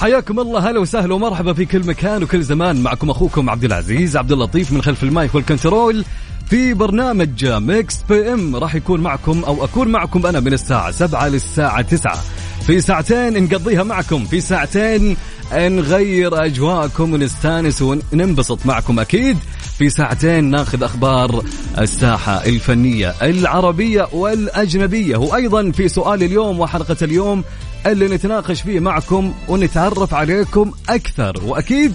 حياكم الله. هلا وسهلا ومرحبا في كل مكان وكل زمان. معكم أخوكم عبد العزيز عبد اللطيف من خلف ال mic وال control في برنامج Mix PM راح يكون معكم أو أكون معكم أنا من الساعة 7 للساعة 9 في ساعتين نقضيها معكم. في ساعتين نغير أجواءكم ونستانس وننبسط معكم أكيد. في ساعتين ناخذ أخبار الساحة الفنية العربية والأجنبية. وأيضا في سؤال اليوم وحلقة اليوم اللي نتناقش فيه معكم ونتعرف عليكم أكثر. وأكيد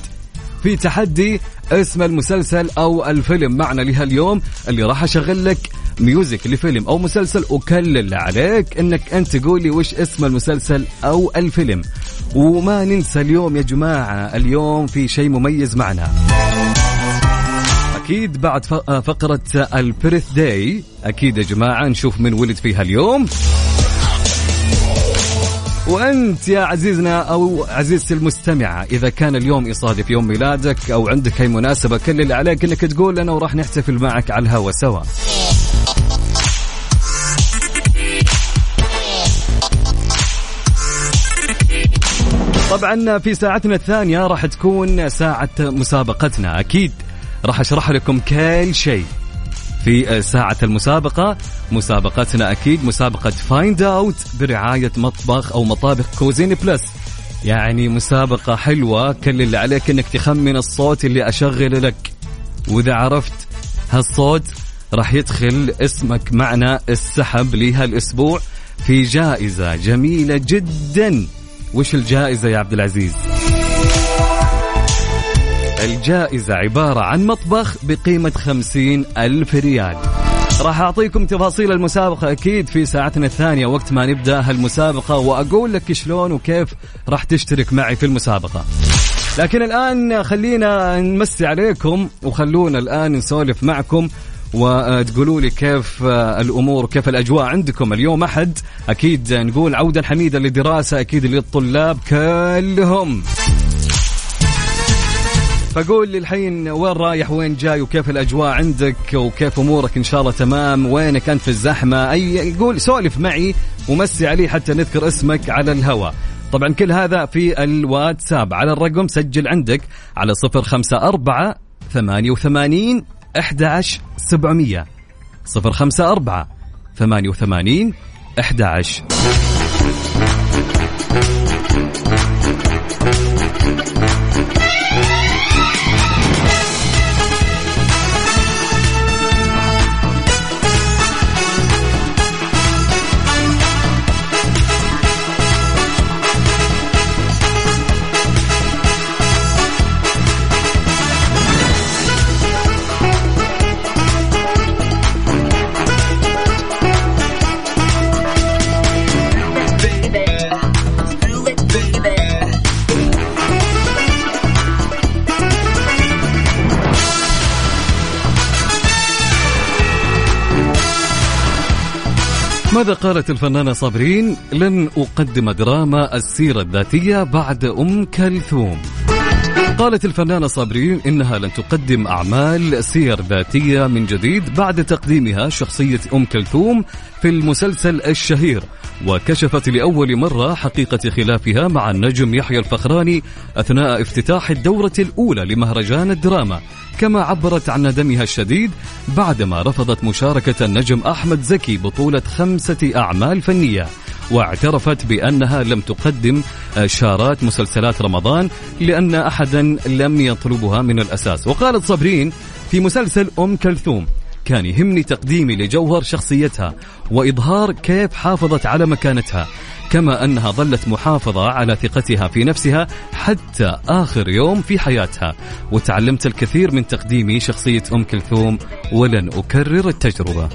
في تحدي اسم المسلسل أو الفيلم معنا لهاليوم اللي راح أشغل لك music لفيلم أو مسلسل وكل اللي عليك إنك أنت تقول لي وش اسم المسلسل أو الفيلم. وما ننسى اليوم يا جماعة اليوم في شيء مميز معنا. أكيد بعد فقرة ال birthday أكيد يا جماعة نشوف من ولد فيها اليوم. وأنت يا عزيزنا أو عزيزتي المستمعة إذا كان اليوم يصادف يوم ميلادك أو عندك أي مناسبة كل اللي عليك إنك تقول لنا وراح نحتفل معك على الهوا سوا. طبعا في ساعتنا الثانية راح تكون ساعة مسابقتنا أكيد. راح أشرح لكم كل شيء. في ساعة المسابقة. مسابقتنا أكيد مسابقة Find Out برعاية مطبخ أو مطابخ Cuisine Plus يعني مسابقة حلوة كل اللي عليك أنك تخمن الصوت اللي أشغل لك. وإذا عرفت هالصوت راح يدخل اسمك معنا السحب لهالأسبوع في جائزة جميلة جدا. وش الجائزة يا عبد العزيز؟ الجائزة عبارة عن مطبخ بقيمة خمسين ألف ريال. راح أعطيكم تفاصيل المسابقة أكيد في ساعتنا الثانية وقت ما نبدأ هالمسابقة وأقول لك شلون وكيف راح تشترك معي في المسابقة. لكن الآن خلينا نمسي عليكم وخلونا الآن نسولف معكم وتقولوا لي كيف الأمور وكيف الأجواء عندكم. اليوم أحد أكيد نقول عودا حميدا للدراسه أكيد للطلاب كلهم. فقول لي الحين وين رايح وين جاي وكيف الأجواء عندك وكيف أمورك إن شاء الله تمام وينك أنت في الزحمة؟ أي قول سولف معي ومسي علي حتى نذكر اسمك على الهواء. طبعا كل هذا في الواتساب على الرقم سجل عندك على 054 88 11700 054 88 11 ماذا قالت الفنانة صابرين؟ لن أقدم دراما السيرة الذاتية بعد أم كلثوم. قالت الفنانة صابرين إنها لن تقدم أعمال سير ذاتية من جديد بعد تقديمها شخصية أم كلثوم في المسلسل الشهير. وكشفت لأول مرة حقيقة خلافها مع النجم يحيى الفخراني أثناء افتتاح الدورة الأولى لمهرجان الدراما. كما عبرت عن ندمها الشديد بعدما رفضت مشاركة النجم أحمد زكي بطولة خمسة أعمال فنية. واعترفت بأنها لم تقدم شارات مسلسلات رمضان لأن أحدا لم يطلبها من الأساس. وقالت صابرين في مسلسل أم كلثوم كان يهمني تقديمي لجوهر شخصيتها وإظهار كيف حافظت على مكانتها كما أنها ظلت محافظة على ثقتها في نفسها حتى آخر يوم في حياتها. وتعلمت الكثير من تقديمي شخصية أم كلثوم ولن أكرر التجربة.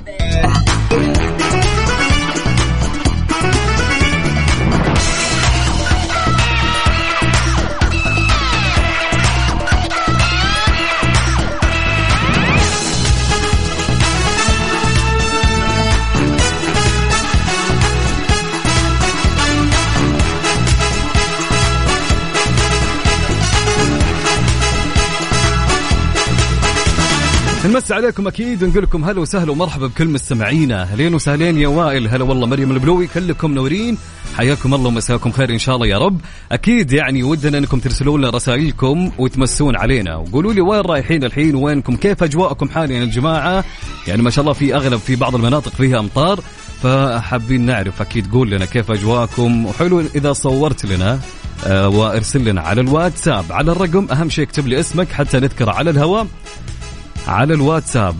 نمسي عليكم أكيد ونقول لكم هلا وسهلا ومرحبا بكل مستمعينا. أهلين وسهلين يا وائل. هلا والله مريم البلوي كلكم نورين حياكم الله ومساكم خير إن شاء الله يا رب. أكيد يعني ودنا إنكم ترسلوا لنا رسائلكم وتمسون علينا. وقولوا لي وين رايحين الحين؟ وينكم؟ كيف أجواءكم حاليا يا جماعة؟ يعني ما شاء الله في أغلب في بعض المناطق فيها أمطار فحابين نعرف. أكيد قول لنا كيف أجواءكم. وحلو إذا صورت لنا آه، وارسل لنا على الواتساب. على الرقم أهم شيء اكتب لي اسمك حتى نذكره على الهواء. على الواتساب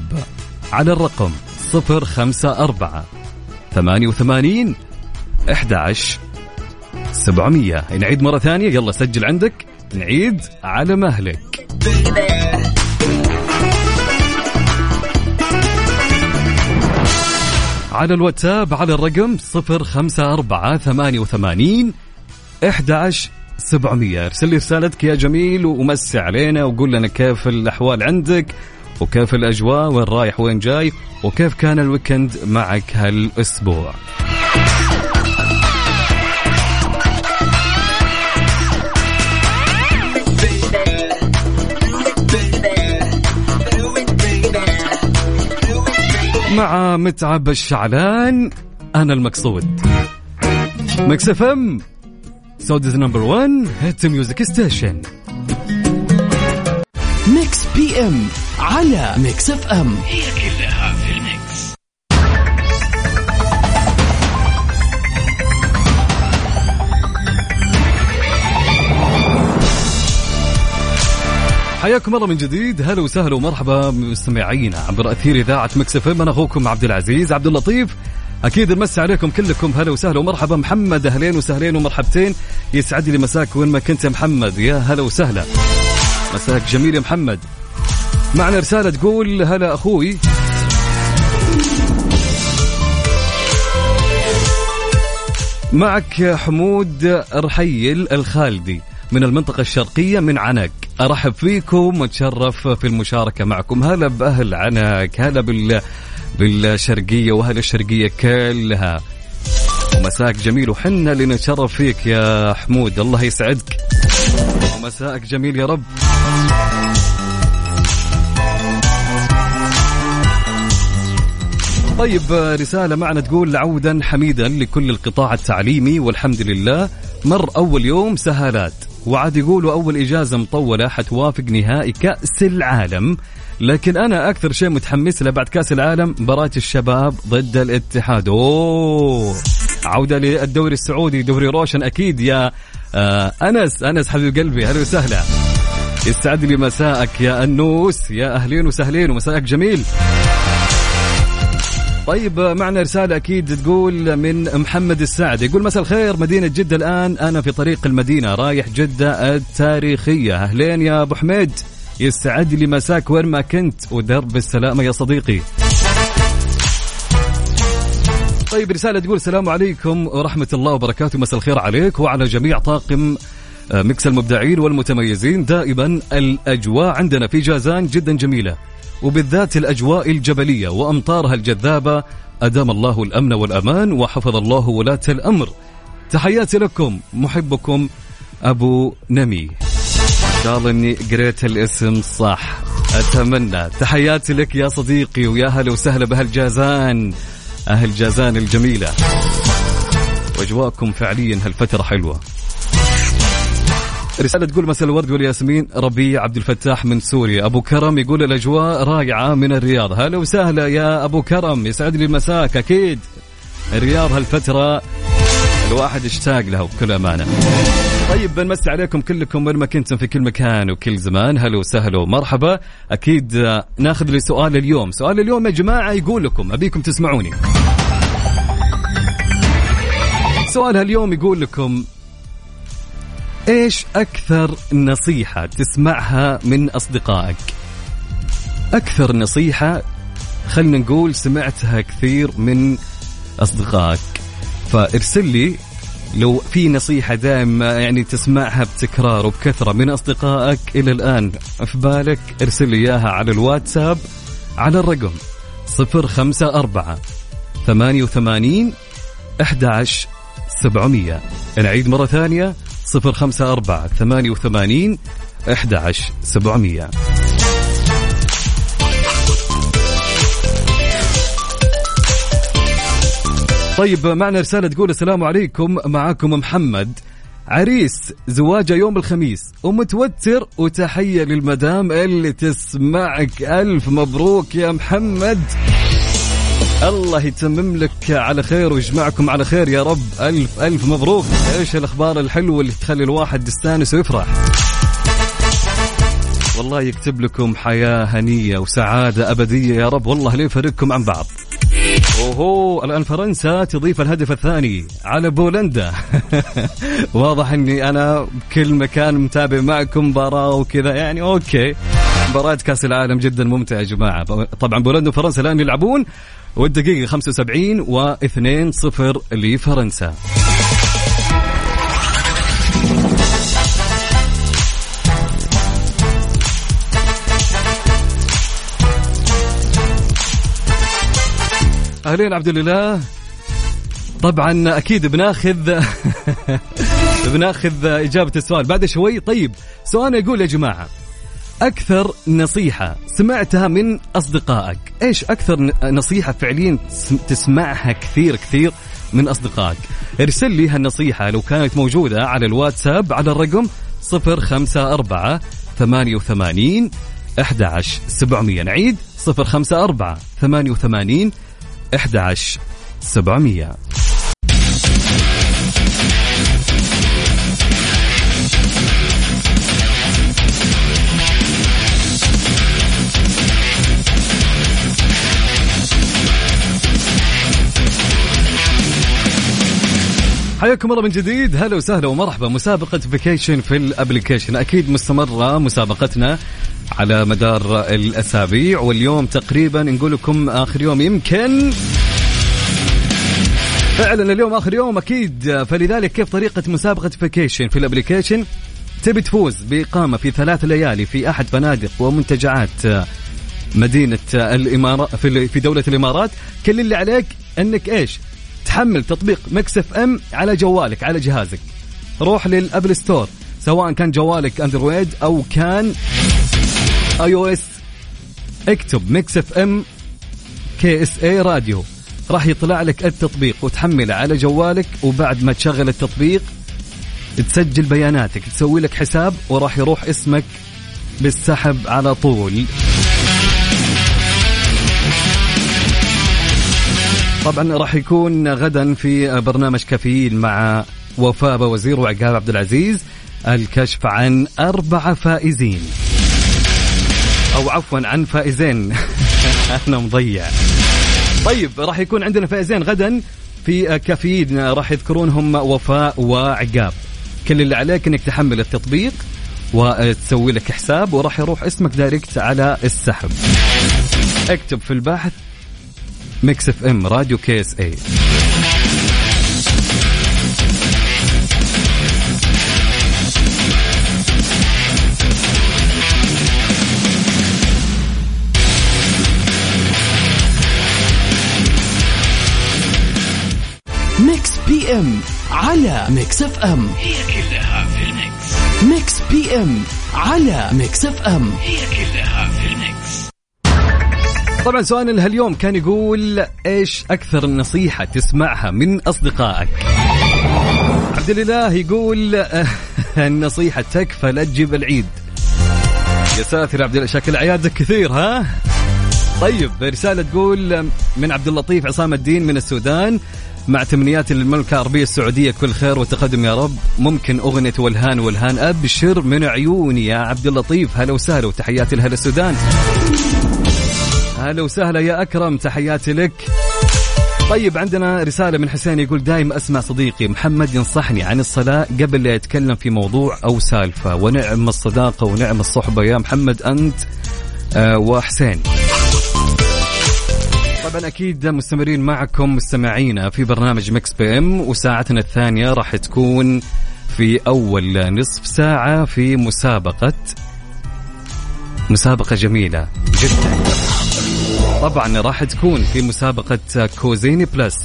على الرقم 054 88 11 700 نعيد مرة ثانية يلا سجل عندك. نعيد على مهلك. على الواتساب على الرقم 054 88 11 700 ارسل لي رسالتك يا جميل ومسي علينا وقول لنا كيف الأحوال عندك. وكيف الأجواء؟ وين رايح؟ وين جاي؟ وكيف كان ال weekend معك هالأسبوع؟ مع متعب الشعلان أنا المقصود. Mix FM Saudi's number 1 hit music station Mix PM على Mix FM. هي كلها في ال mix. حياكم الله من جديد. هلا وسهلا ومرحبا مستمعينا عبر أثير إذاعة Mix FM. أنا أخوكم عبد العزيز عبد اللطيف. أكيد نمسي عليكم كلكم. هلا وسهلا ومرحبا. محمد أهلين وسهلين ومرحبتين. يسعد لي مساك وين ما كنت يا محمد. يا هلا وسهلا. مساك جميل يا محمد. معنا رسالة تقول هلا أخوي. معك حمود رحيل الخالدي من المنطقة الشرقية من عنك أرحب فيكم وتشرف في المشاركة معكم. هلا بأهل عنك هلا بال بالشرقية وأهل الشرقية كلها. ومساك جميل وحنا اللي نتشرف فيك يا حمود. الله يسعدك. ومساك جميل يا رب. طيب رسالة معنا تقول عودا حميدا لكل القطاع التعليمي والحمد لله. مر أول يوم سهالات. وعاد يقولوا أول إجازة مطولة حتوافق نهائي كأس العالم. لكن أنا أكثر شيء متحمس له بعد كأس العالم مباراة الشباب ضد الاتحاد. أوه! عودة للدوري السعودي دوري روشن أكيد يا آه أنس. أنس حبيب قلبي أهلا وسهلا. يسعد لي مساءك يا أنوس. يا أهلين وسهلين ومساءك جميل. طيب معنا رسالة أكيد تقول من محمد السعد يقول مساء الخير مدينة جدة الآن. أنا في طريق المدينة رايح جدة التاريخية. أهلين يا أبو حميد؟ يسعد لي مساك وين ما كنت. ودرب السلامة يا صديقي. طيب رسالة تقول السلام عليكم ورحمة الله وبركاته. مساء الخير عليك وعلى جميع طاقم آه، مكس المبدعين والمتميزين. دائما الأجواء عندنا في جازان جدا جميلة. وبالذات الأجواء الجبلية وأمطارها الجذابة أدام الله الأمن والأمان وحفظ الله ولاة الأمر. تحياتي لكم محبكم أبو نمي. إن شاء الله إني قريت الاسم صح. أتمنى. تحياتي لك يا صديقي ويا هلا وسهلا بهالجازان أهل جازان الجميلة. وأجواءكم فعليا هالفترة حلوة. رسالة تقول مساء الورد والياسمين ربيع عبد الفتاح من سوريا. أبو كرم يقول الأجواء رائعة من الرياض. هلا وسهلا يا أبو كرم. يسعد لي مساك. أكيد. الرياض هالفترة الواحد اشتاق لها بكل أمانة. طيب بنمسي عليكم كلكم وين ما كنتم في كل مكان وكل زمان. هلا وسهلا ومرحبا. أكيد آه، ناخذ لي سؤال اليوم. سؤال اليوم يا جماعة يقول لكم أبيكم تسمعوني. سؤال اليوم يقول لكم إيش أكثر نصيحة تسمعها من أصدقائك؟ أكثر نصيحة خلينا نقول سمعتها كثير من أصدقائك. فارسل لي لو في نصيحة دائما يعني تسمعها بتكرار وبكثرة من أصدقائك إلى الآن في بالك ارسل لي إياها على الواتساب على الرقم 054 88 11 700 نعيد مرة ثانية. صفر خمسة أربعة ثمانية وثمانين أحد عشر سبعمية. طيب معنا رسالة تقول السلام عليكم. معاكم محمد عريس زواجه يوم الخميس ومتوتر وتحية للمدام اللي تسمعك. ألف مبروك يا محمد. الله يتمم لك على خير ويجمعكم على خير يا رب. ألف ألف مبروك. إيش الأخبار الحلوة اللي تخلي الواحد يستانس ويفرح؟ والله يكتب لكم حياة هنية وسعادة أبدية يا رب. والله لا يفرقكم عن بعض. أوهو الآن فرنسا تضيف الهدف الثاني على بولندا. واضح إني أنا بكل مكان متابع معكم مباراة وكذا. يعني أوكي. مباراة كاس العالم جدا ممتعة يا جماعة. طبعا بولندا وفرنسا الآن يلعبون. والدقيقة 75 و2 0 لفرنسا. أهلين عبد الله. طبعا أكيد بناخذ بناخذ إجابة السؤال. بعد شوي طيب سؤال يقول يا جماعة أكثر نصيحة سمعتها من أصدقائك. إيش أكثر نصيحة فعليا تسمعها كثير كثير من أصدقائك؟ ارسل لي هالنصيحة لو كانت موجودة على الواتساب على الرقم 054 88 11700 نعيد 054 88 11 حياكم الله من جديد. هلا وسهلا ومرحبا. مسابقة vacation في ال application أكيد مستمرة مسابقتنا على مدار الأسابيع واليوم تقريبا نقول لكم آخر يوم يمكن. فعلا اليوم آخر يوم أكيد. فلذلك كيف طريقة مسابقة vacation في ال application تبي تفوز بإقامة في ثلاث ليالي في أحد فنادق ومنتجعات مدينة الإمارات في دولة الإمارات. كل اللي عليك أنك إيش؟ تحمل تطبيق Mix FM على جوالك على جهازك. روح لل App Store سواء كان جوالك Android أو كان iOS اكتب Mix FM KSA Radio. راح يطلع لك التطبيق وتحمله على جوالك وبعد ما تشغل التطبيق تسجل بياناتك تسوي لك حساب وراح يروح اسمك بالسحب على طول. طبعا راح يكون غدا في برنامج كافيين مع وفاء وزير وعقاب عبد العزيز الكشف عن أربعة فائزين. أو عفوا عن فائزين. أنا مضيع. طيب راح يكون عندنا فائزين غدا في كافيين. راح يذكرونهم وفاء وعقاب. كل اللي عليك إنك تحمل التطبيق وتسوي لك حساب وراح يروح اسمك دايركت على السحب. اكتب في البحث Mix FM Radio KSA Mix PM على Mix FM هي كلها في ال mix. Mix PM على Mix FM هي كلها في ال mix. طبعا سؤالنا لهاليوم كان يقول إيش أكثر نصيحة تسمعها من أصدقائك؟ عبد الإله يقول النصيحة تكفى لا تجيب العيد. يا ساتر عبد الله شكل اعيادك كثير ها؟ طيب رسالة تقول من عبد اللطيف عصام الدين من السودان مع تمنيات للمملكة العربية السعودية كل خير وتقدم يا رب ممكن أغنية والهان والهان أبشر من عيوني يا عبد اللطيف هلا وسهلا وتحياتي لأهل السودان. هلا وسهلا يا أكرم تحياتي لك. طيب عندنا رسالة من حسين يقول دائما أسمع صديقي محمد ينصحني عن الصلاة قبل لا يتكلم في موضوع أو سالفة. ونعم الصداقة ونعم الصحبة يا محمد أنت آه وحسين. طبعا أكيد مستمرين معكم مستمعينا في برنامج Mix PM وساعتنا الثانية راح تكون في أول نصف ساعة في مسابقة مسابقة جميلة جدا. طبعا راح تكون في مسابقة Cuisine Plus.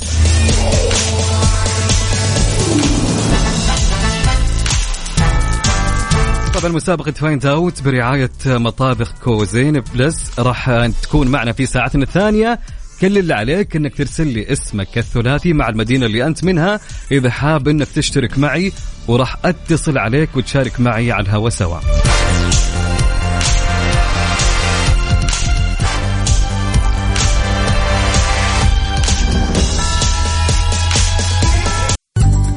طبعا مسابقة Find Out برعاية مطابخ Cuisine Plus راح تكون معنا في ساعتنا الثانية. كل اللي عليك إنك ترسل لي اسمك الثلاثي مع المدينة اللي أنت منها. إذا حاب إنك تشترك معي وراح أتصل عليك وتشارك معي على الهوا سوا.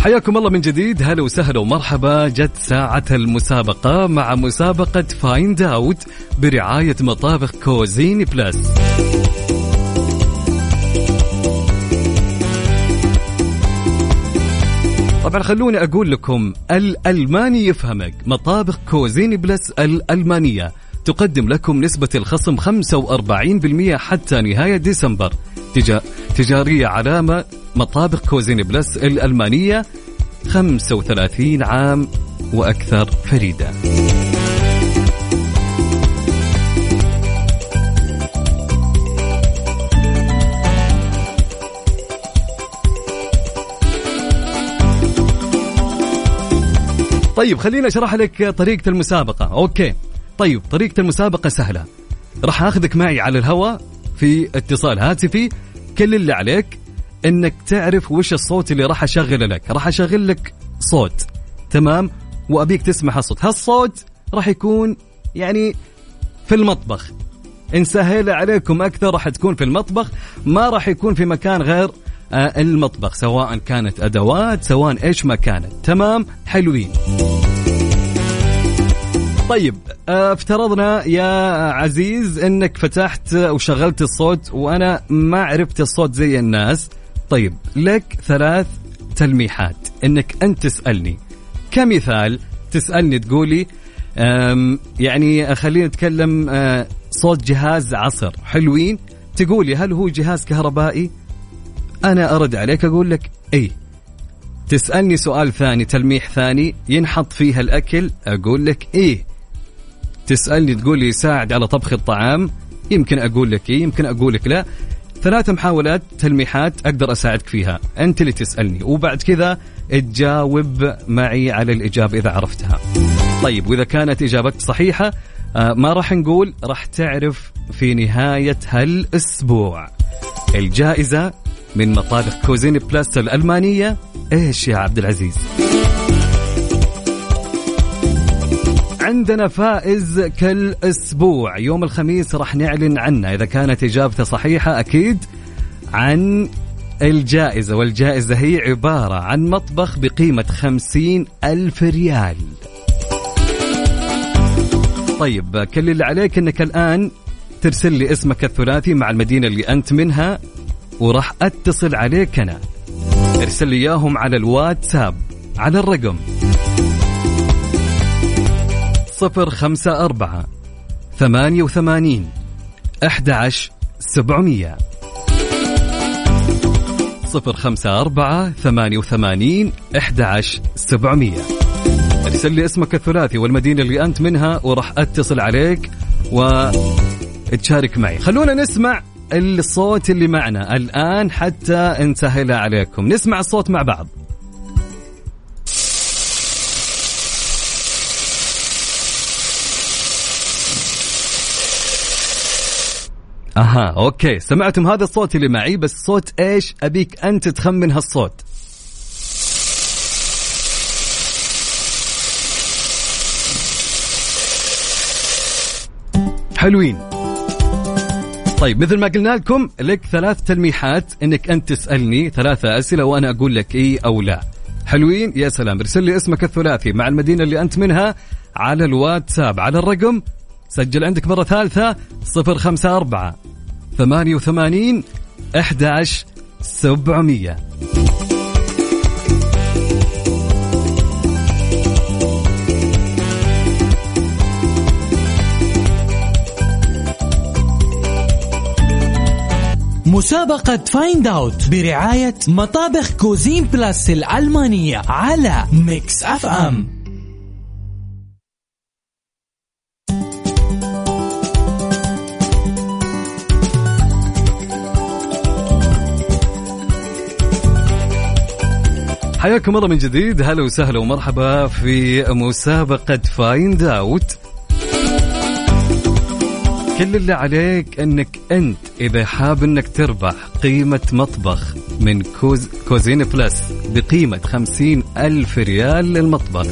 حياكم الله من جديد. هلا وسهلا ومرحبا. جت ساعة المسابقة مع مسابقة Find Out برعاية مطابخ Cuisine Plus. طبعا خلوني أقول لكم الألماني يفهمك. مطابخ Cuisine Plus الألمانية تقدم لكم نسبة الخصم 45% حتى نهاية ديسمبر. تجارية علامة مطابخ Cuisine Plus الألمانية 35 عام وأكثر فريدة طيب خليني أشرح لك طريقة المسابقة، okay. طيب طريقة المسابقة سهلة. راح أخذك معي على الهواء في اتصال هاتفي، كل اللي عليك إنك تعرف وش الصوت اللي راح اشغله لك. راح أشغل لك صوت. تمام؟ وأبيك تسمع هالصوت. هالصوت راح يكون يعني في المطبخ. إن سهل عليكم أكثر راح تكون في المطبخ ما راح يكون في مكان غير آه، المطبخ سواء كانت أدوات سواء إيش ما كانت. تمام؟ حلوين. طيب آه، افترضنا يا عزيز إنك فتحت وشغلت الصوت وأنا ما عرفت الصوت زي الناس. طيب لك ثلاث تلميحات إنك أنت تسألني. كمثال تسألني تقولي يعني خلينا نتكلم أه، صوت جهاز عصر حلوين. تقولي هل هو جهاز كهربائي؟ أنا أرد عليك أقول لك اي تسألني سؤال ثاني تلميح ثاني ينحط فيها الأكل أقول لك إيه. تسألني تقول لي يساعد على طبخ الطعام يمكن أقول لك إيه يمكن أقول لك لا. ثلاث محاولات تلميحات أقدر أساعدك فيها. أنت اللي تسألني وبعد كذا تجاوب معي على الإجابة إذا عرفتها. طيب وإذا كانت إجابتك صحيحة آه، ما راح نقول راح تعرف في نهاية هالأسبوع. الجائزة من مطابخ Cuisine Plus الألمانية. إيش يا عبد العزيز؟ عندنا فائز كل أسبوع يوم الخميس راح نعلن عنه. إذا كانت إجابته صحيحة أكيد عن الجائزة. والجائزة هي عبارة عن مطبخ بقيمة خمسين ألف ريال. طيب كل اللي عليك أنك الآن ترسل لي اسمك الثلاثي مع المدينة اللي أنت منها وراح أتصل عليك أنا. ارسل لي إياهم على الواتساب على الرقم صفر خمسة أربعة ثمانية وثمانين أحد عشر سبعمية. صفر خمسة أربعة ثمانية وثمانين أحد عشر سبعمية. أرسل لي اسمك الثلاثي والمدينة اللي أنت منها وراح أتصل عليك وتشارك معي. خلونا نسمع الصوت اللي معنا. الآن حتى نسهلها عليكم. نسمع الصوت مع بعض. أها أوكي. سمعتم هذا الصوت اللي معي بس صوت إيش؟ أبيك أنت تخمن هالصوت. حلوين. طيب مثل ما قلنا لكم لك ثلاث تلميحات إنك أنت تسألني ثلاثة أسئلة وأنا أقول لك إي أو لا. حلوين؟ يا سلام. ارسل لي اسمك الثلاثي مع المدينة اللي أنت منها على الواتساب. على الرقم سجل عندك مرة ثالثة صفر خمسة أربعة. ثمانية وثمانين أحد سبعمية. مسابقة Find Out برعاية مطابخ Cuisine Plus الألمانية على Mix FM حياكم الله من جديد. هلا وسهلا ومرحبا في مسابقة Find Out كل اللي عليك إنك أنت إذا حاب إنك تربح قيمة مطبخ من كوز Cuisine Plus بقيمة خمسين ألف ريال للمطبخ.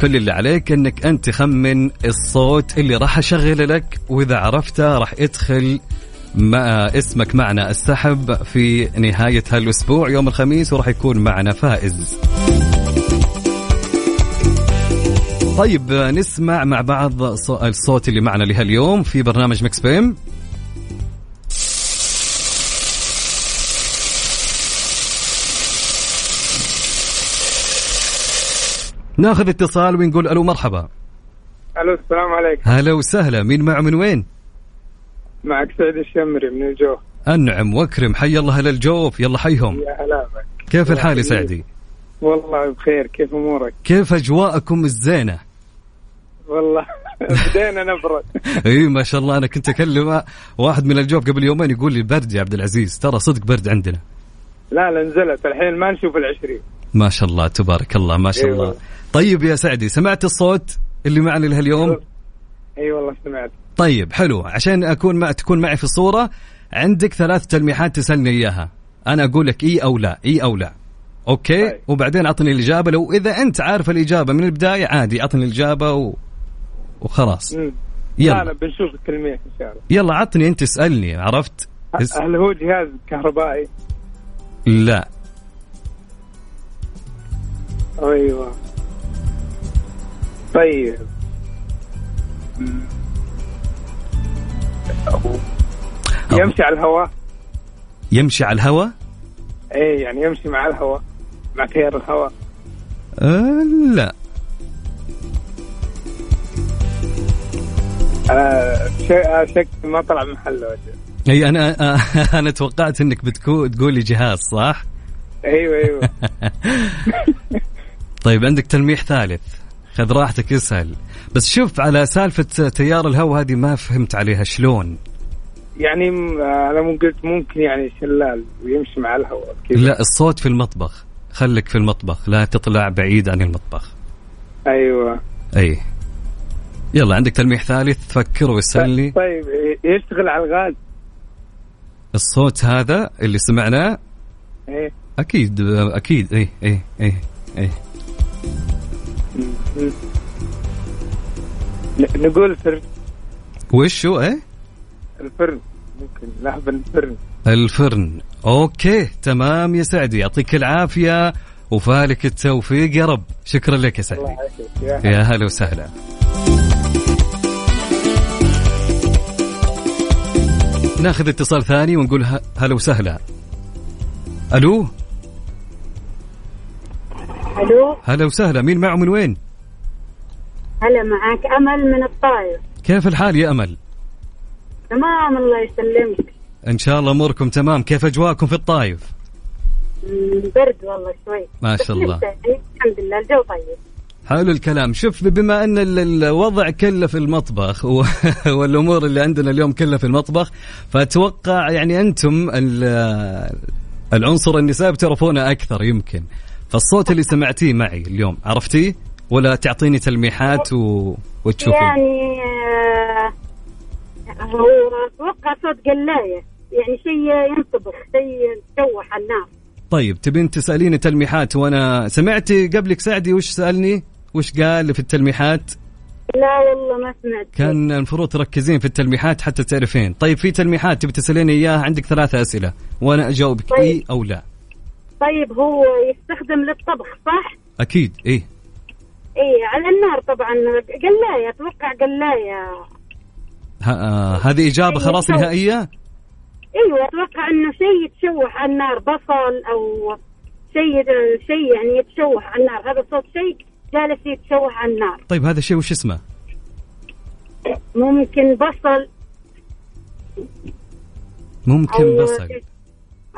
كل اللي عليك إنك أنت تخمن الصوت اللي راح أشغله لك وإذا عرفته راح يدخل مع اسمك معنا السحب في نهاية هالأسبوع. يوم الخميس وراح يكون معنا فائز. طيب نسمع مع بعض الصوت اللي معنا لهاليوم في برنامج مكس بيم ناخذ اتصال ونقول ألو مرحبا. ألو السلام عليكم. هلا وسهلا. مين معه من وين؟ معك سعيد الشمري من الجوف انعم واكرم حي الله أهل الجوف. يلا حيهم. يا هلا بك. كيف الحال يا سعدي؟ والله بخير. كيف أمورك؟ كيف أجواءكم الزينة؟ والله بدينا نبرد. إي ما شاء الله. أنا كنت أكلم واحد من الجوف قبل يومين يقول لي برد يا عبد العزيز. ترى صدق برد عندنا. لا لا نزلت. الحين ما نشوف العشرين. ما شاء الله. تبارك الله. ما شاء الله. أيوة. طيب يا سعدي سمعت الصوت اللي معنا لهاليوم؟ إي والله سمعت. طيب حلو. عشان أكون مع تكون معي في الصورة عندك ثلاث تلميحات تسألني إياها. أنا أقول لك إي أو لا إي أو لا. Okay؟ طيب. وبعدين أعطني الإجابة. لو إذا أنت عارف الإجابة من البداية عادي أعطني الإجابة و... وخلاص. مم. لا لا يلا بنشوف التلميح إن شاء الله. يلا عطني أنت اسألني عرفت؟ اس... هل هو جهاز كهربائي؟ لا. أيوه. طيب. يمشي على الهواء. يمشي على الهواء؟ اي يعني يمشي مع الهواء مع تيار الهواء. أه لا. آه شيء آه شك ما طلع محله وجه. أي أنا أنا توقعت إنك بتكون تقول لي جهاز صح؟ أيوه أيوه. طيب عندك تلميح ثالث. خذ راحتك اسأل. بس شوف على سالفة تيار الهواء هذه ما فهمت عليها. شلون؟ يعني أنا مو قلت ممكن يعني شلال ويمشي مع الهواء لا الصوت في المطبخ. خليك في المطبخ لا تطلع بعيد عن المطبخ. أيوه. أي. يلا عندك تلميح ثالث؟ فكر واسالني طيب ي- يشتغل على الغاز. الصوت هذا اللي سمعناه؟ إيه. أكيد أكيد. اي اي اي اي م- م. ن- نقول فرن وش هو إيه؟ الفرن. ممكن لهب الفرن. الفرن. أوكي تمام يا سعدي. يعطيك العافية وفالك التوفيق. يا رب. شكرا لك يا سعدي. الله يعافيك. يا هلا وسهلا. ناخذ اتصال ثاني ونقول ه- هلا وسهلا. ألو؟ ألو؟ هلا وسهلا. مين معه من وين؟ هلا معك أمل من الطايف كيف الحال يا أمل؟ تمام الله يسلمك. إن شاء الله أموركم تمام. كيف أجواءكم في الطايف برد والله شوي. ما شاء الله. الحمد لله الجو طيب. حلو الكلام. شوف بما أن ال- الوضع كله في المطبخ والأمور اللي عندنا اليوم كلها في المطبخ فأتوقع يعني أنتم ال- العنصر النسائي بتعرفونه أكثر يمكن. فالصوت اللي سمعتيه معي اليوم عرفتيه؟ ولا تعطيني تلميحات و... وتشوفين؟ يعني آه، هو أتوقع صوت قلاية. يعني شيء ينطبخ شيء يتشوح على النار. طيب تبين تسأليني تلميحات وأنا سمعتي قبلك سعدي وش سألني؟ وش قال في التلميحات؟ لا والله ما سمعت. كان المفروض تركزين في التلميحات حتى تعرفين. طيب في تلميحات تبي تسأليني إياها؟ عندك ثلاثة أسئلة. وأنا أجاوبك طيب. إي أو لا. طيب هو يستخدم للطبخ صح؟ أكيد إيه اي على النار طبعا. قلايه أتوقع قلايه آه هذه إجابة خلاص. نهائية؟ أيوه أتوقع انه شيء يتشوح على النار بصل أو شيء شيء يعني يتشوح على النار. هذا صوت شيء جالس يتشوح على النار. طيب هذا الشيء وش اسمه؟ ممكن بصل ممكن أو بصل.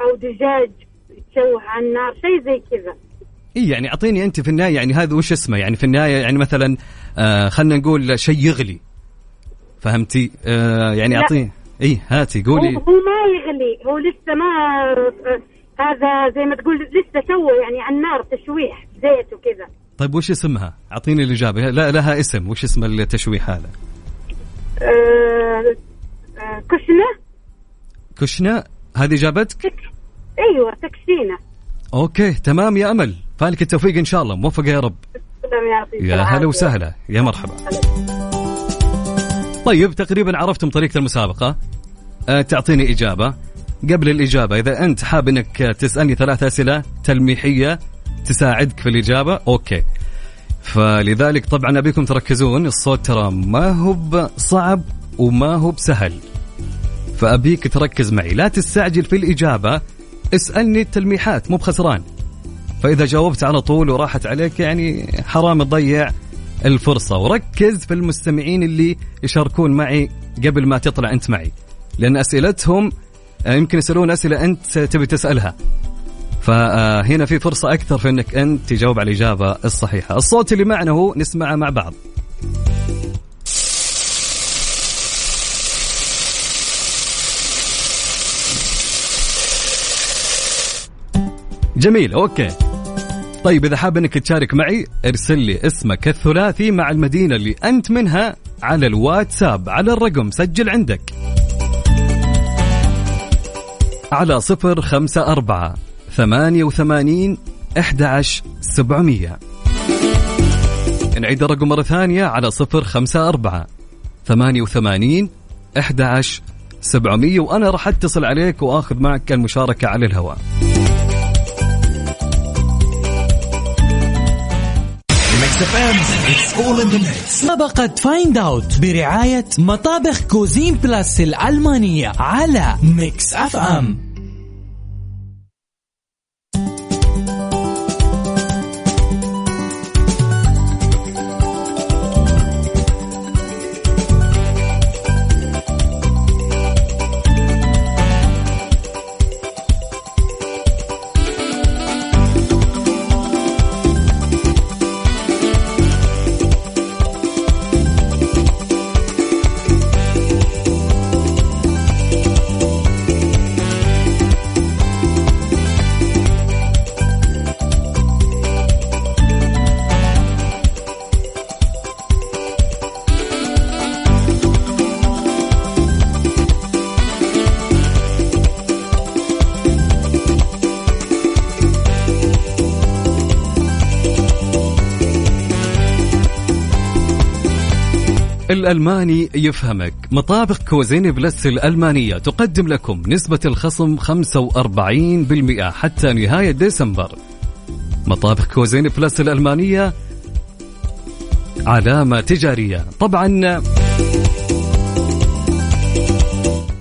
أو دجاج يتشوح على النار شيء زي كذا. إي يعني أعطيني أنت في النهاية يعني هذا وش اسمه؟ يعني في النهاية يعني مثلا آه خلينا نقول شيء يغلي. فهمتي؟ آه يعني. أعطيني. إي هاتي قولي. هو ما يغلي. هو لسه ما هذا زي ما تقول لسه سوى يعني على النار تشويح زيت وكذا. طيب وش اسمها؟ أعطيني الإجابة. لا لها اسم. وش اسم التشويح هذا؟ آه آه كشنة. كشنة؟ هذه إجابتك؟ تك أيوه تكسينة أوكي تمام يا أمل. فالك التوفيق إن شاء الله. موفقه يا رب. يا. هلا وسهلا. يا مرحبا. طيب تقريبا عرفتم طريقة المسابقة. أه تعطيني إجابة. قبل الإجابة إذا أنت حاب أنك تسألني ثلاث أسئلة تلميحية تساعدك في الإجابة أوكي. فلذلك طبعا أبيكم تركزون الصوت ترى ما هو صعب وما هو بسهل. فأبيك تركز معي. لا تستعجل في الإجابة. اسألني التلميحات مو بخسران. فإذا جاوبت على طول وراحت عليك يعني حرام تضيع الفرصة. وركز في المستمعين اللي يشاركون معي قبل ما تطلع أنت معي. لأن أسئلتهم آه، يمكن يسألون أسئلة أنت تبي تسألها. فهنا في فرصة أكثر في أنك أنت تجاوب على الإجابة الصحيحة. الصوت اللي معنا هو نسمعه مع بعض. جميل أوكي. طيب إذا حاب أنك تشارك معي ارسل لي اسمك الثلاثي مع المدينة اللي أنت منها على الواتساب على الرقم سجل عندك. على صفر خمسة أربعة ثمانية وثمانين أحد سبعمية. نعيد الرقم مرة ثانية على صفر خمسة أربعة ثمانية وثمانين أحد سبعمية وأنا راح أتصل عليك وآخذ معك المشاركة على الهواء. مسابقة Find Out برعاية مطابخ Cuisine Plus الألمانية على Mix FM الألماني يفهمك. مطابخ Cuisine Plus الألمانية تقدم لكم نسبة الخصم 45% حتى نهاية ديسمبر. مطابخ Cuisine Plus الألمانية علامة تجارية. طبعا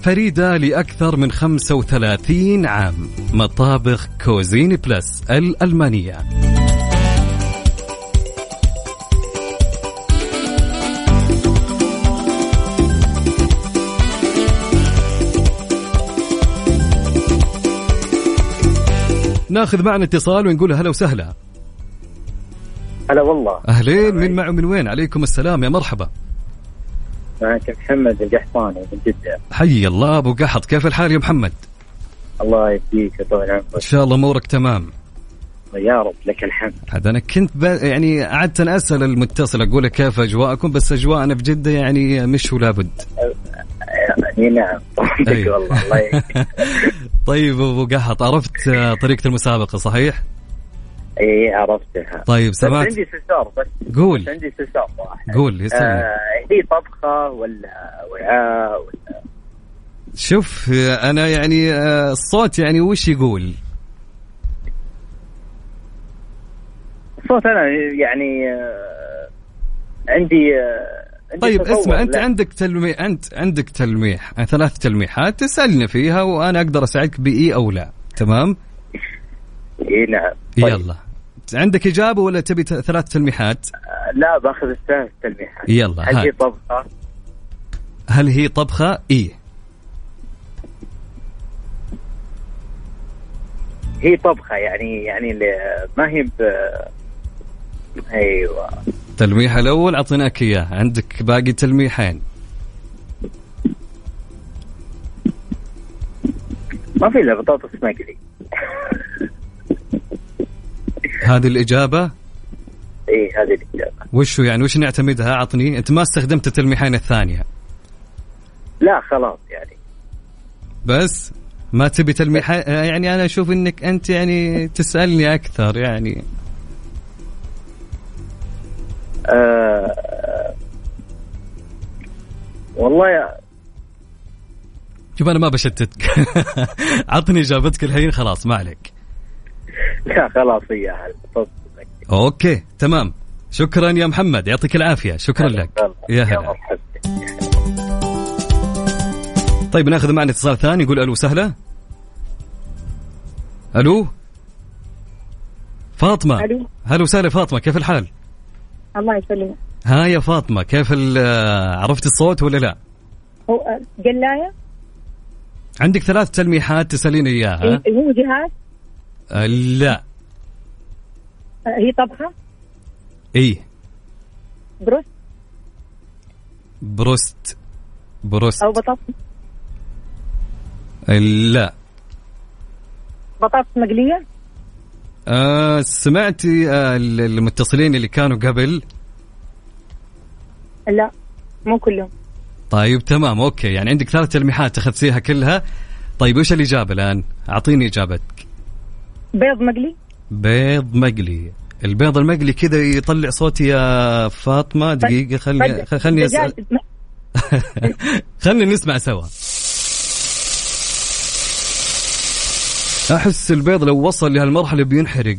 فريدة لأكثر من 35 عام. مطابخ Cuisine Plus الألمانية. ناخذ معنا اتصال ونقول هلا وسهلا. هلا والله. أهلين من معه من وين؟ عليكم السلام يا مرحبا. معك محمد القحطاني من جدة. حي الله أبو قحط كيف الحال يا محمد؟ الله يهديك ويطول إن عمرك شاء الله أمورك تمام. يا رب لك الحمد. عاد أنا كنت ب... يعني قعدت أسأل المتصل أقول له كيف أجواءكم بس أجواءنا في جدة يعني مش ولا بد اي نعم صدق أيوة. والله الله طيب أبو قحط عرفت طريقة المسابقة صحيح؟ اي عرفتها. طيب بس سمعت. عندي استفسار بس. قول. بس عندي استفسار واحد. قول يسلمك آه هي طبخة ولا وعاء ولا؟ شوف أنا يعني آه، الصوت يعني وش يقول؟ الصوت أنا يعني آه عندي آه عندي طيب اسمع أنت لا. عندك تلميح أنت عندك تلميح ثلاث تلميحات تسألني فيها وأنا أقدر أساعدك بإي أو لا تمام إي نعم طيب. يلا عندك إجابة ولا تبي ثلاث تلميحات آه لا باخذ الثلاث تلميحات يلا، هل هي. طبخة؟ هل هي طبخة إي هي طبخة يعني يعني ما هي ب أيوه التلميح الأول اعطيناك إياه. عندك باقي تلميحين. ما في إلا بطاطس مقلي هذه الإجابة؟ اي هذه الإجابة. وشو يعني؟ وش نعتمدها؟ عطني أنت ما استخدمت التلميحين الثانية. لا خلاص يعني. بس ما تبي تلميح يعني أنا أشوف إنك أنت يعني تسألني أكثر يعني. آه والله يا شوف أنا ما بشتتك. عطني إجابتك الحين خلاص ما عليك. لا خلاص المقلي أوكي تمام. شكرا يا محمد يعطيك العافية. شكرا لك. يا هلا. طيب ناخذ معنا اتصال ثاني يقول ألو سهلة. ألو؟ فاطمة. ألو. هلا وسهلا فاطمة كيف الحال؟ الله يسلمك. ها يا فاطمة كيف عرفت الصوت ولا لا؟ هو قلايه عندك ثلاث تلميحات تسألين إياها. هو جهاز؟ آه، لا. هي طبخة؟ إي. بروست؟ بروست. بروست. أو بطاطس؟ لا. بطاطس مقلية؟ آه سمعتي آه المتصلين اللي كانوا قبل؟ لا مو كلهم. طيب تمام أوكي. يعني عندك ثلاث تلميحات اخذتيها كلها. طيب وش الإجابة الآن؟ أعطيني إجابتك. بيض مقلي. بيض مقلي. البيض المقلي كذا يطلع صوتي يا فاطمة. دقيقة خلني خلني أسأل. خلني نسمع سوا. أحس البيض لو وصل لهالمرحلة بينحرق.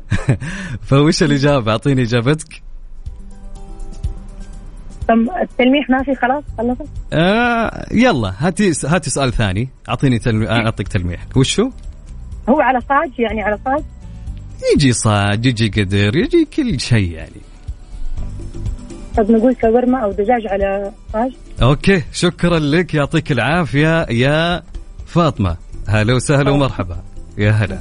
فوش الإجابة؟ أعطيني إجابتك. طب التلميح ما في خلاص؟ خلصت؟ آه يلا هاتي هاتي سؤال ثاني. أعطيني تلمي... آه، أعطيك تلميح وشو؟ هو على صاج؟ يعني على صاج؟ يجي صاج يجي قدر يجي كل شيء يعني. طب نقول شاورما أو دجاج على صاج؟ أوكي شكرا لك يعطيك العافية يا فاطمة. هلا وسهلا ومرحبا. يا هلا.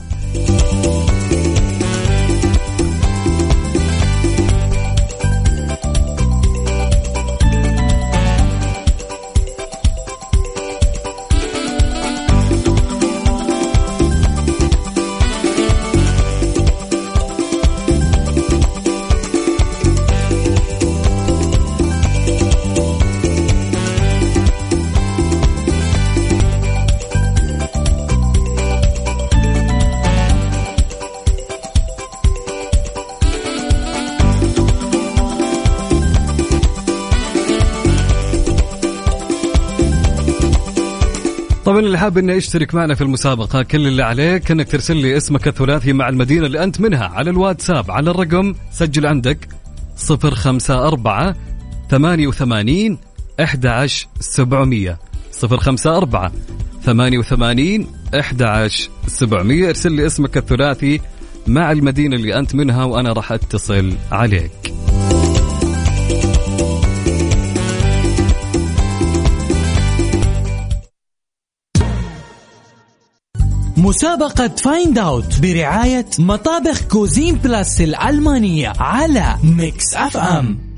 طبعا اللي حاب إنه يشترك معنا في المسابقة كل اللي عليك إنك ترسل لي اسمك الثلاثي مع المدينة اللي أنت منها على الواتساب على الرقم سجل عندك 054 88 11700 054 88 11700 ارسل لي اسمك الثلاثي مع المدينة اللي أنت منها وأنا راح أتصل عليك. مسابقة Find Out برعاية مطابخ Cuisine Plus الألمانية على Mix FM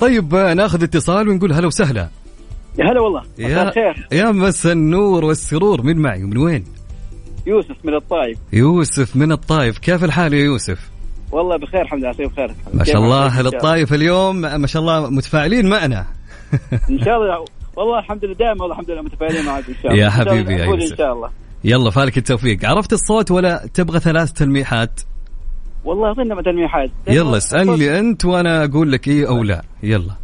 طيب ناخذ اتصال ونقول هلا وسهلا. يا هلا والله. مساء يا الخير. يا مس النور والسرور. من معي؟ من وين؟ يوسف من الطائف يوسف من الطايف. كيف الحال يا يوسف؟ والله بخير الحمد لله بخير ما شاء الله أهل؟ الطايف اليوم ما شاء الله متفاعلين معنا. إن شاء الله. والله الحمد لله دائما والله الحمد لله متفائلين معك إن شاء الله. يا حبيبي يا يوسف. إن شاء الله. يلا فالك التوفيق. عرفت الصوت ولا تبغى ثلاث تلميحات؟ والله اعطينا مثلا تلميحات. يلا اسألني أنت وأنا أقول لك إيه أو لا. يلا.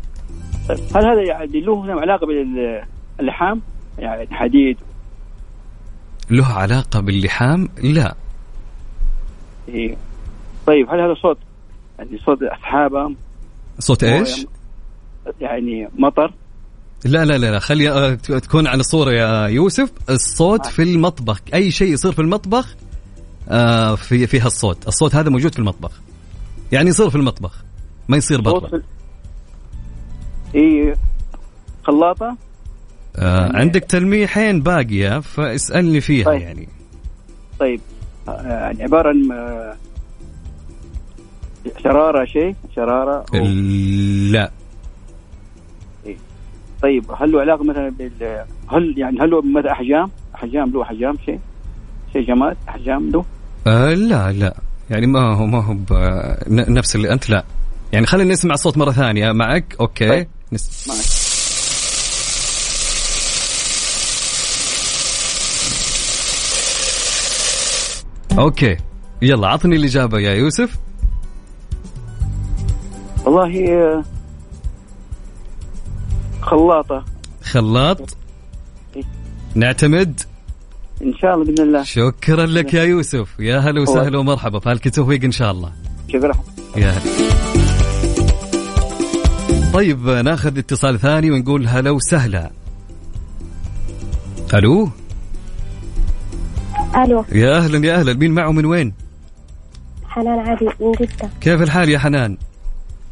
طيب، هل هذا يعني له علاقة باللحام يعني حديد. له علاقة باللحام؟ لا. إيه. طيب هل هذا صوت؟ يعني صوت أسحابة؟ صوت إيش؟ يعني مطر؟ لا لا لا لا. خلي آه، تكون على صورة يا يوسف. الصوت في المطبخ. أي شيء يصير في المطبخ آه في فيها الصوت. الصوت هذا موجود في المطبخ. يعني يصير في المطبخ ما يصير برا إي خلاطة؟ آه عندك تلميحين باقية فاسألني فيها طيب. يعني. طيب. آه، يعني عبارة عن آه، شرارة شيء شرارة أو- لا. طيب هل له علاقة مثلا بال هل يعني هل له مثلا أحجام؟ أحجام له أحجام شيء؟ شيء جماد؟ أحجام له؟ آه لا لا. يعني ما هو ما هو نفس اللي أنت لا. يعني خلينا نسمع الصوت مرة ثانية معك. Okay. طيب. نس... معك. Okay. يلا عطني الإجابة يا يوسف. والله آه، خلاطة. خلاط. إيه. نعتمد. إن شاء الله بإذن الله. شكرا لك يا يوسف. يا هلا وسهلا ومرحبا. فالك توفيق إن شاء الله. شكرا. يا هلا. طيب ناخذ اتصال ثاني ونقول هلا وسهلا ألو ألو. يا أهلا يا أهلا. مين معه من وين؟ حنان عادي من جدة. كيف الحال يا حنان؟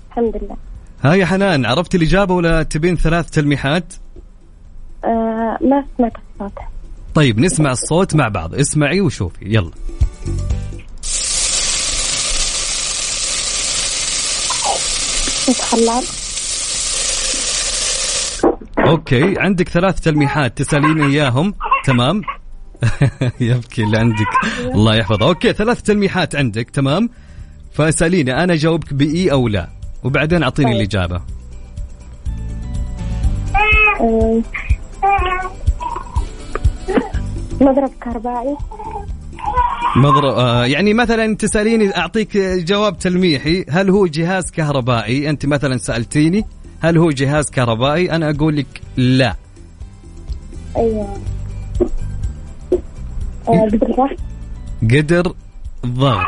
الحمد لله. ها يا حنان عرفت الإجابة ولا تبين ثلاث تلميحات؟ آه ما سمعت الصوت. طيب نسمع الصوت مع بعض. اسمعي وشوفي. يلا. صوت okay عندك ثلاث تلميحات تسأليني إياهم. تمام؟ يبكي اللي عندك. الله يحفظه. Okay ثلاث تلميحات عندك. تمام؟ فاسأليني أنا أجاوبك بإي أو لا. وبعدين أعطيني طيب. الإجابة. مضرب كهربائي. مضر... آه يعني مثلا تسأليني أعطيك جواب تلميحي. هل هو جهاز كهربائي؟ أنت مثلا سألتيني. هل هو جهاز كهربائي؟ أنا أقول لك لا. أيوه. آه قدرة قدر ضغط.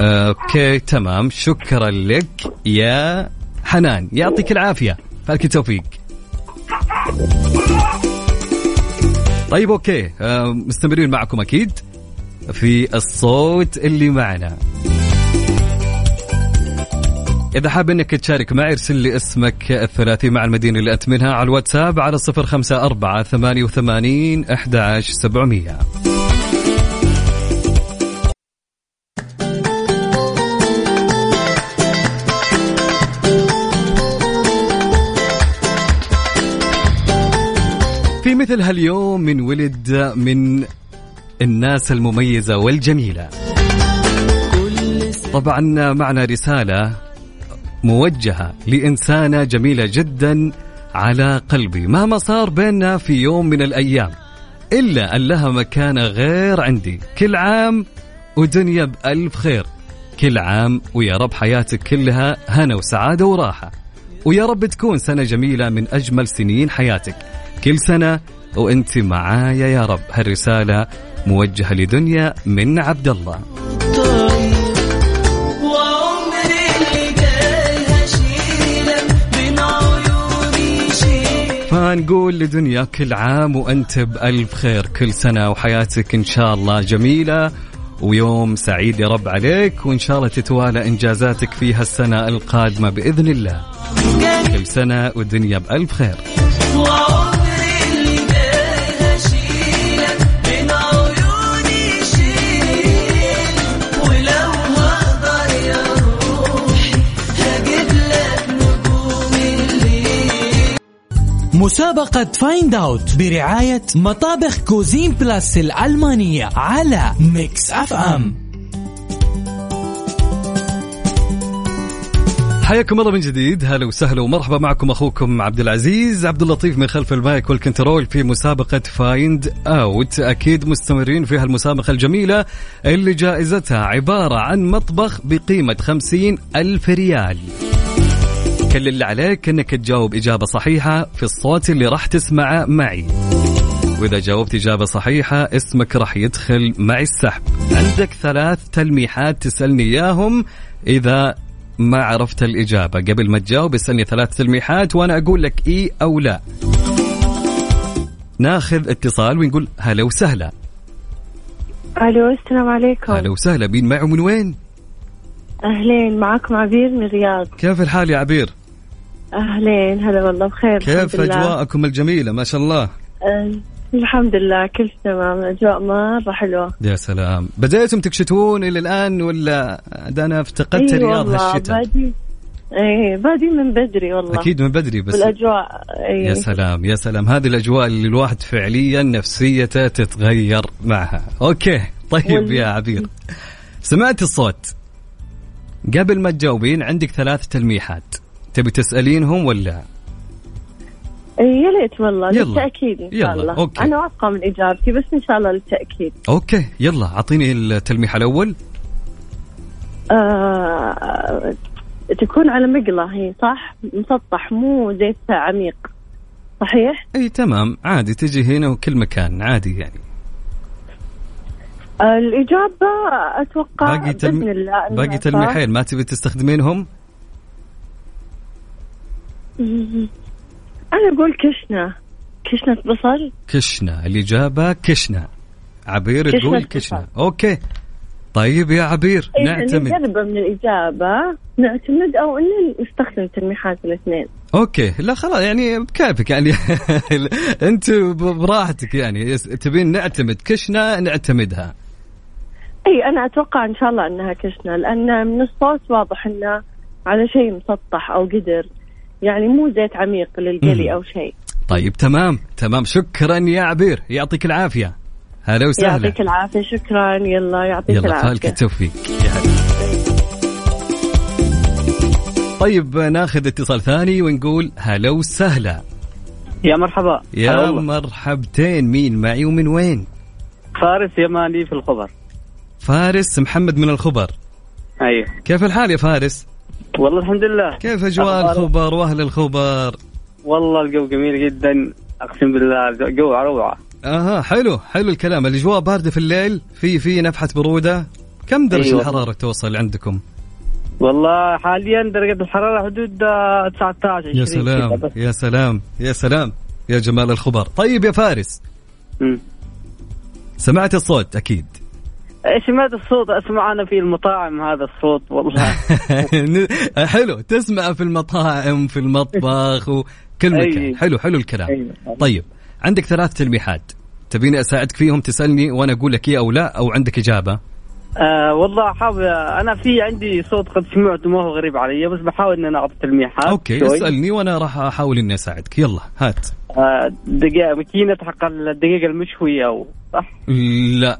Okay تمام. شكرا لك يا حنان. يعطيك العافية. فالك التوفيق. طيب okay. آه، مستمرين معكم أكيد في الصوت اللي معنا. إذا حاب إنك تشارك معي ارسل لي اسمك الثلاثي مع المدينة اللي أنت منها على الواتساب على صفر خمسة أربعة ثمانية وثمانين أحد عشر سبعمية. في مثل هاليوم من ولد من الناس المميزة والجميلة. طبعا معنا رسالة موجهة لإنسانة جميلة جدا على قلبي. مهما صار بيننا في يوم من الأيام إلا أن لها مكانة غير عندي. كل عام ودنيا بألف خير. كل عام ويا رب حياتك كلها هنا وسعادة وراحة. ويا رب تكون سنة جميلة من أجمل سنين حياتك. كل سنة وأنت معايا يا رب. هالرسالة موجهة لدنيا من عبد الله. فنقول لدنيا كل عام وأنت بألف خير. كل سنة وحياتك إن شاء الله جميلة ويوم سعيد يا رب عليك وإن شاء الله تتوالى إنجازاتك في هالسنة القادمة بإذن الله. كل سنة والدنيا بألف خير. مسابقة Find Out برعاية مطابخ Cuisine Plus الألمانية على Mix FM حياكم الله من جديد. هلا وسهلا ومرحبا معكم أخوكم عبد العزيز. عبد اللطيف من خلف ال mic وال control في مسابقة Find Out أكيد مستمرين في هالمسابقة الجميلة اللي جائزتها عبارة عن مطبخ بقيمة خمسين ألف ريال. كل اللي عليك إنك تجاوب إجابة صحيحة في الصوت اللي راح تسمعه معي. وإذا جاوبت إجابة صحيحة اسمك راح يدخل معي السحب. عندك ثلاث تلميحات تسألني إياهم إذا ما عرفت الإجابة. قبل ما تجاوب اسألني ثلاث تلميحات وأنا أقول لك إي أو لا. ناخذ اتصال ونقول هلا وسهلا. ألو السلام عليكم. هلا وسهلا مين معه من وين؟ أهلين معكم عبير من الرياض. كيف الحال يا عبير؟ أهلين هلا والله بخير كيف. أجواءكم الجميلة؟ ما شاء الله. آه، الحمد لله كل شيء تمام الأجواء مرة حلوة. يا سلام. بديتم تكشتون إلى الآن ولا ده أنا افتقدت إي رياض هالشتاء؟ بادي إيه بادي من بدري والله. أكيد من بدري بس والأجواء إيه. يا سلام يا سلام. هذه الأجواء اللي الواحد فعليا نفسيته تتغير معها. okay طيب وال- يا عبير. سمعت الصوت. قبل ما تجاوبين عندك ثلاث تلميحات. تبي تسألينهم ولا؟ إيه، يا ليت والله يلا. للتأكيد إن يلا، شاء الله. okay. أنا واثقة من إجابتي بس إن شاء الله للتأكيد. okay يلا أعطيني التلميح الأول. آه تكون على مقلة هي صح؟ مسطح مو زيت عميق. صحيح؟ إي تمام. عادي تجي هنا وكل مكان عادي يعني. آه الإجابة أتوقع باقي تلم... بإذن الله باقي. تلميحين ما تبي تستخدمينهم. أنا أقول كشنة. كشنة بصل. كشنة. الإجابة كشنة. عبير كشنة تقول بصل. كشنة. okay. طيب يا عبير إيه، نعتمد. نقرب من الإجابة. نعتمد أو إن نستخدم تلميحات الاثنين. okay. لا خلاص يعني بكيفك يعني أنت براحتك يعني. تبين نعتمد كشنة نعتمدها. اي أنا أتوقع إن شاء الله إنها كشنة لأن من الصوت واضح إنه على شيء مسطح أو قدر. يعني مو زيت عميق. للقلي أو شيء. طيب تمام تمام. شكرا يا عبير يعطيك العافية. هلا وسهلا. يعطيك العافية شكرا. يلا يعطيك يلا العافية. التوفيق. يا هلا. طيب ناخذ اتصال ثاني ونقول هلا وسهلا. يا مرحبا. يا. مرحبتين. مين معي ومن وين؟ فارس يماني في الخبر. فارس محمد من الخبر. أيوه. كيف الحال يا فارس؟ والله الحمد لله. كيف أجواء؟ الخبر؟ وأهل الخبر؟ والله الجو جميل جدا. أقسم بالله الجو روعة. أها حلو حلو الكلام. الأجواء باردة في الليل. في في نفحة برودة. كم درجة أيوة. الحرارة توصل عندكم؟ والله حاليا درجة الحرارة حدود آه، 19 يا 20 سلام كده بس. يا سلام يا سلام يا جمال الخبر. طيب يا فارس. مم. سمعت الصوت أكيد. سمعت الصوت؟ اسمع أنا في المطاعم هذا الصوت والله. حلو. تسمع في المطاعم في المطبخ وكل مكان. حلو حلو الكلام. طيب عندك ثلاث تلميحات. تبيني أساعدك فيهم تسألني وأنا أقول لك إيه أو لا أو عندك إجابة؟ آه والله حاب أنا في عندي صوت قد سمعته ما هو غريب علي بس بحاول إن أنا أعطي تلميحات أوكي شوي. أسألني وأنا راح أحاول إني أساعدك. يلا هات. آه دقيقة ماكينه حق الدقيقة المشوية أو صح؟ لا.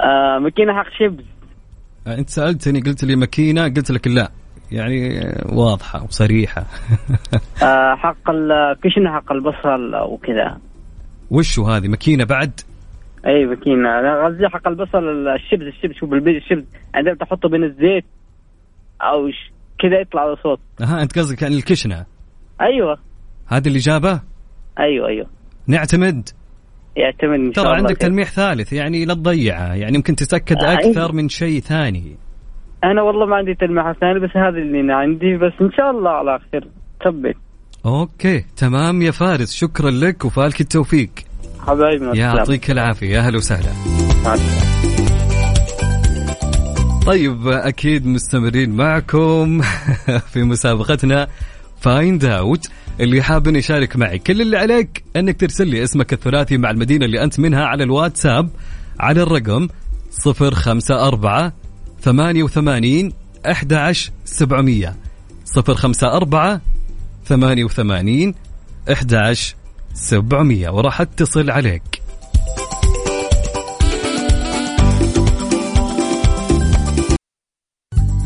آه ماكينة حق شيبس انت سألتني قلت لي ماكينة قلت لك لا. يعني واضحة وصريحة. آه حق الكشنه حق البصل وكذا وشو هذه؟ ماكينة بعد؟ اي ماكينة. أنا قصدي حق البصل الشبز الشبز شوف بالبيت الشبز عندما تحطه بين الزيت أو كذا يطلع له صوت أها انت قصدك عن الكشنة؟ أيوه. هذه الإجابة؟ أيوه أيوه. نعتمد. يعتمد إن شاء ترى الله عندك كذا. تلميح ثالث يعني لا تضيعه يعني ممكن تتاكد آه، أكثر أيوة. من شيء ثاني أنا والله ما عندي تلميح ثاني بس هذا اللي أنا عندي بس إن شاء الله على خير ثبت أوكي تمام يا فارس شكرا لك وفالك التوفيق السلامة. يعطيك العافية يا هلا وسهلا. طيب أكيد مستمرين معكم في مسابقتنا Find Out اللي حاب انه يشارك معي. كل اللي عليك إنك ترسل لي اسمك الثلاثي مع المدينة اللي أنت منها على الواتساب على الرقم 054 88 11 700 054 88 11 700 وراح أتصل عليك.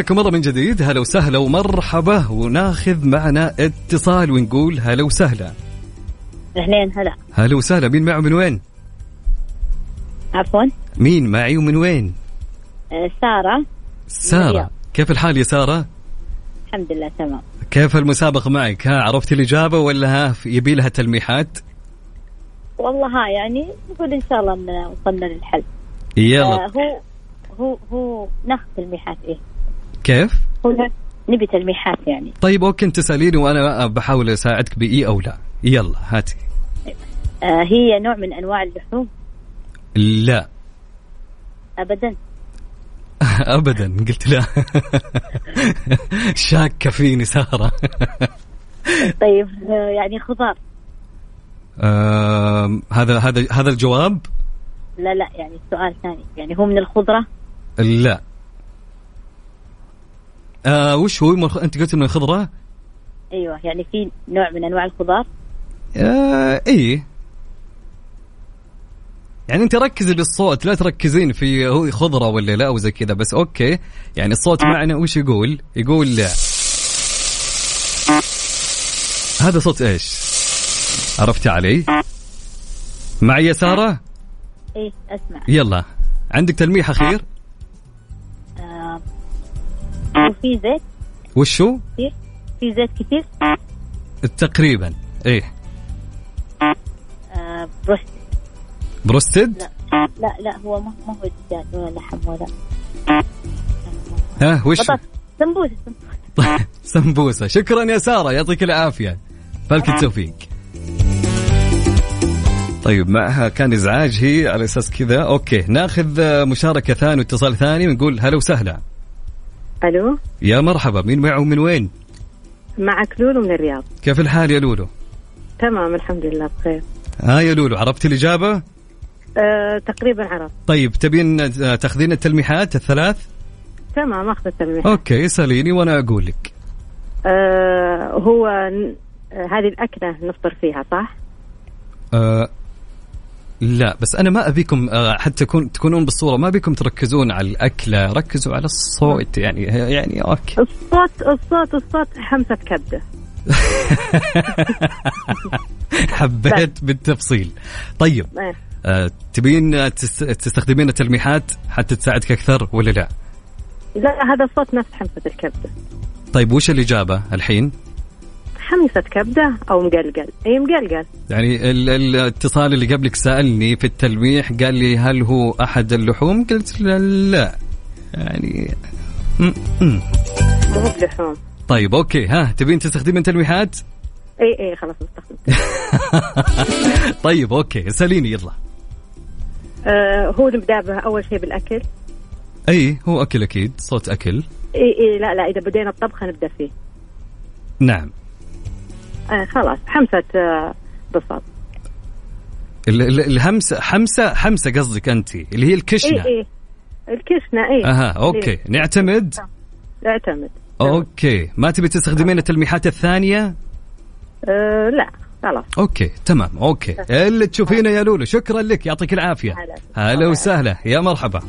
حياكم الله من جديد. هلا وسهلا ومرحبا. وناخذ معنا اتصال ونقول هلا وسهلا. أهلين هلا. هلا وسهلا. مين معه من وين؟ عفوا. مين معي ومن وين؟ آه، سارة. سارة. كيف الحال يا سارة؟ الحمد لله تمام. كيف المسابقة معك؟ ها عرفتي الإجابة ولا ها؟ يبي لها تلميحات؟ والله ها يعني نقول إن شاء الله وصلنا للحل. يلا. آه هو هو هو ناخذ تلميحات إيه. كيف؟ نبي تلميحات يعني. طيب أوكي أنت تساليني وأنا بحاول أساعدك بإي أو لا. يلا هاتي. آه هي نوع من أنواع اللحوم؟ لا. ابدا. ابدا قلت لا. شاكة فيني سارة. طيب آه يعني خضار. آم، هذا هذا هذا الجواب؟ لا لا يعني سؤال ثاني. يعني هو من الخضرة؟ لا. آه وش هو؟ مرخ... أنت قلت انه خضره أيوه يعني في نوع من أنواع الخضار؟ آه إيه يعني أنت ركزي بالصوت لا تركزين في هو خضرة ولا لا وزي كذا بس أوكي. يعني الصوت معنا وش يقول؟ يقول لا. هذا صوت إيش؟ عرفتي علي؟ معي يا سارة؟ إيه أسمع. يلا. عندك تلميح أخير؟ وفي زيت. وشو؟ في زيت كثير تقريبا إيه. آه بروست بروستد؟ لا لا لا هو ما ما هو دجاج ولا لحم ولا ها وش؟ سمبوسة سمبوسة. سمبوسة. شكرا يا سارة يعطيك العافية. فالك التوفيق. طيب معها كان إزعاج هي على أساس كذا. أوكي ناخذ مشاركة ثانية واتصال ثاني ونقول هلا وسهلا. ألو؟ يا مرحبا مين معه من وين؟ معك لولو من الرياض. كيف الحال يا لولو؟ تمام الحمد لله بخير. ها يا لولو عرفتي الإجابة؟ أه تقريبا عرفت. طيب تبين آه، تأخذين التلميحات الثلاث؟ تمام أخذ التلميح okay اسأليني وأنا أقول لك. أه هو آه، هذه الأكلة نفطر فيها صح؟ آه لا بس أنا ما أبيكم آه حتى تكون تكونون بالصورة ما أبيكم تركزون على الأكلة ركزوا على الصوت يعني يعني okay. الصوت الصوت الصوت حمسة كبدة. حبيت بالتفصيل. طيب. آه تبين تست- تستخدمين التلميحات حتى تساعدك أكثر ولا لا؟ لا هذا الصوت نفس حمسة الكبدة. طيب وش الإجابة الحين؟ حمسة كبدة أو مقلقل. أي مقلقل. يعني ال- ال- الاتصال اللي قبلك سألني في التلميح قال لي هل هو أحد اللحوم؟ قلت لا, لا. يعني. مو بلحوم. طيب okay. ها تبين تستخدمين تلميحات اي اي خلاص استخدم طيب okay. اسأليني يلا. آه هو نبدا به أول شيء بالأكل؟ أي هو أكل أكيد. صوت أكل. اي اي لا لا إذا بدينا الطبخه نبدأ فيه. نعم. آه خلاص حمسة آه بساط ال- ال- الهمسة حمسة حمسة قصدك أنت اللي هي الكشنة. اي اي الكشنة اي أها okay. إيه. نعتمد؟ اعتمد okay. ما تبي تستخدمين التلميحات الثانية؟ آه لا خلاص. okay تمام okay. اللي تشوفينه يا لولو شكرا لك يعطيك العافية. هلا وسهلا. يا مرحبا.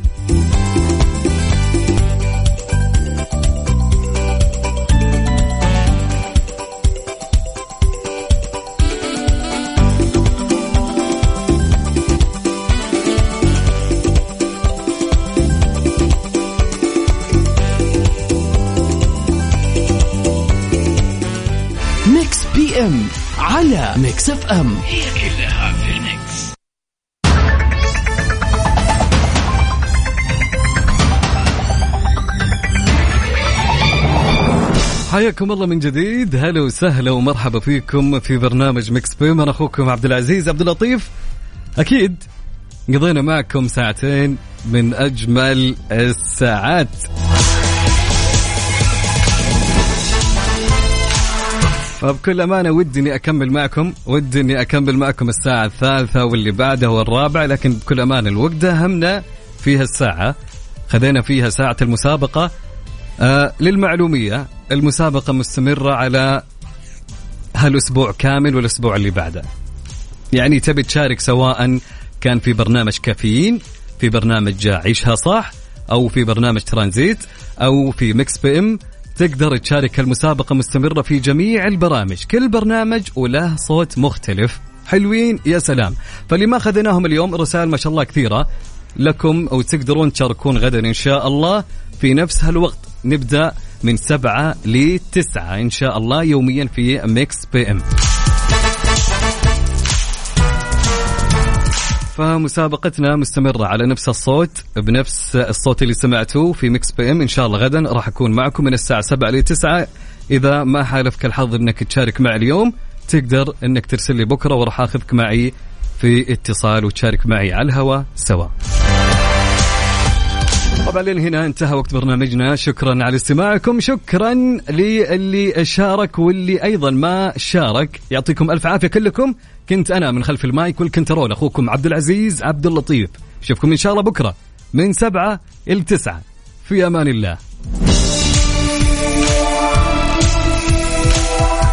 M على Mix FM. هي كلها في ال mix. حياكم الله من جديد. هلا وسهلا ومرحبا فيكم في برنامج Mix PM أنا أخوكم عبد العزيز عبد اللطيف. أكيد قضينا معكم ساعتين من أجمل الساعات. فبكل أمانة ودي إني أكمل معكم ودي إني أكمل معكم الساعة الثالثة واللي بعدها والرابعة لكن بكل أمانة الوقت همنا فيها الساعة خذينا فيها ساعة المسابقة. آه للمعلومية المسابقة مستمرة على هالأسبوع كامل والأسبوع اللي بعده. يعني تبي تشارك سواء كان في برنامج كافيين في برنامج عيشها صح أو في برنامج ترانزيت أو في Mix PM تقدر تشارك المسابقة مستمرة في جميع البرامج. كل برنامج وله صوت مختلف. حلوين يا سلام. فاللي ما خذيناهم اليوم رسائل ما شاء الله كثيرة. لكم أو تقدرون تشاركون غدا إن شاء الله. في نفس هالوقت نبدأ من سبعة لتسعة إن شاء الله يوميا في Mix PM. فمسابقتنا مستمرة على نفس الصوت بنفس الصوت اللي سمعتوه في Mix PM. إن شاء الله غدا راح أكون معكم من الساعة 7 ل 9 إذا ما حالفك الحظ إنك تشارك معي اليوم تقدر إنك ترسل لي بكرة وراح أخذك معي في اتصال وتشارك معي على الهواء سوا. طبعا هنا انتهى وقت برنامجنا. شكرا على استماعكم. شكرا للي شارك واللي أيضا ما شارك. يعطيكم ألف عافية كلكم. كنت أنا من خلف المايك والكنترول أخوكم عبد العزيز عبد اللطيف. أشوفكم إن شاء الله بكرة من سبعة إلى تسعة. في أمان الله.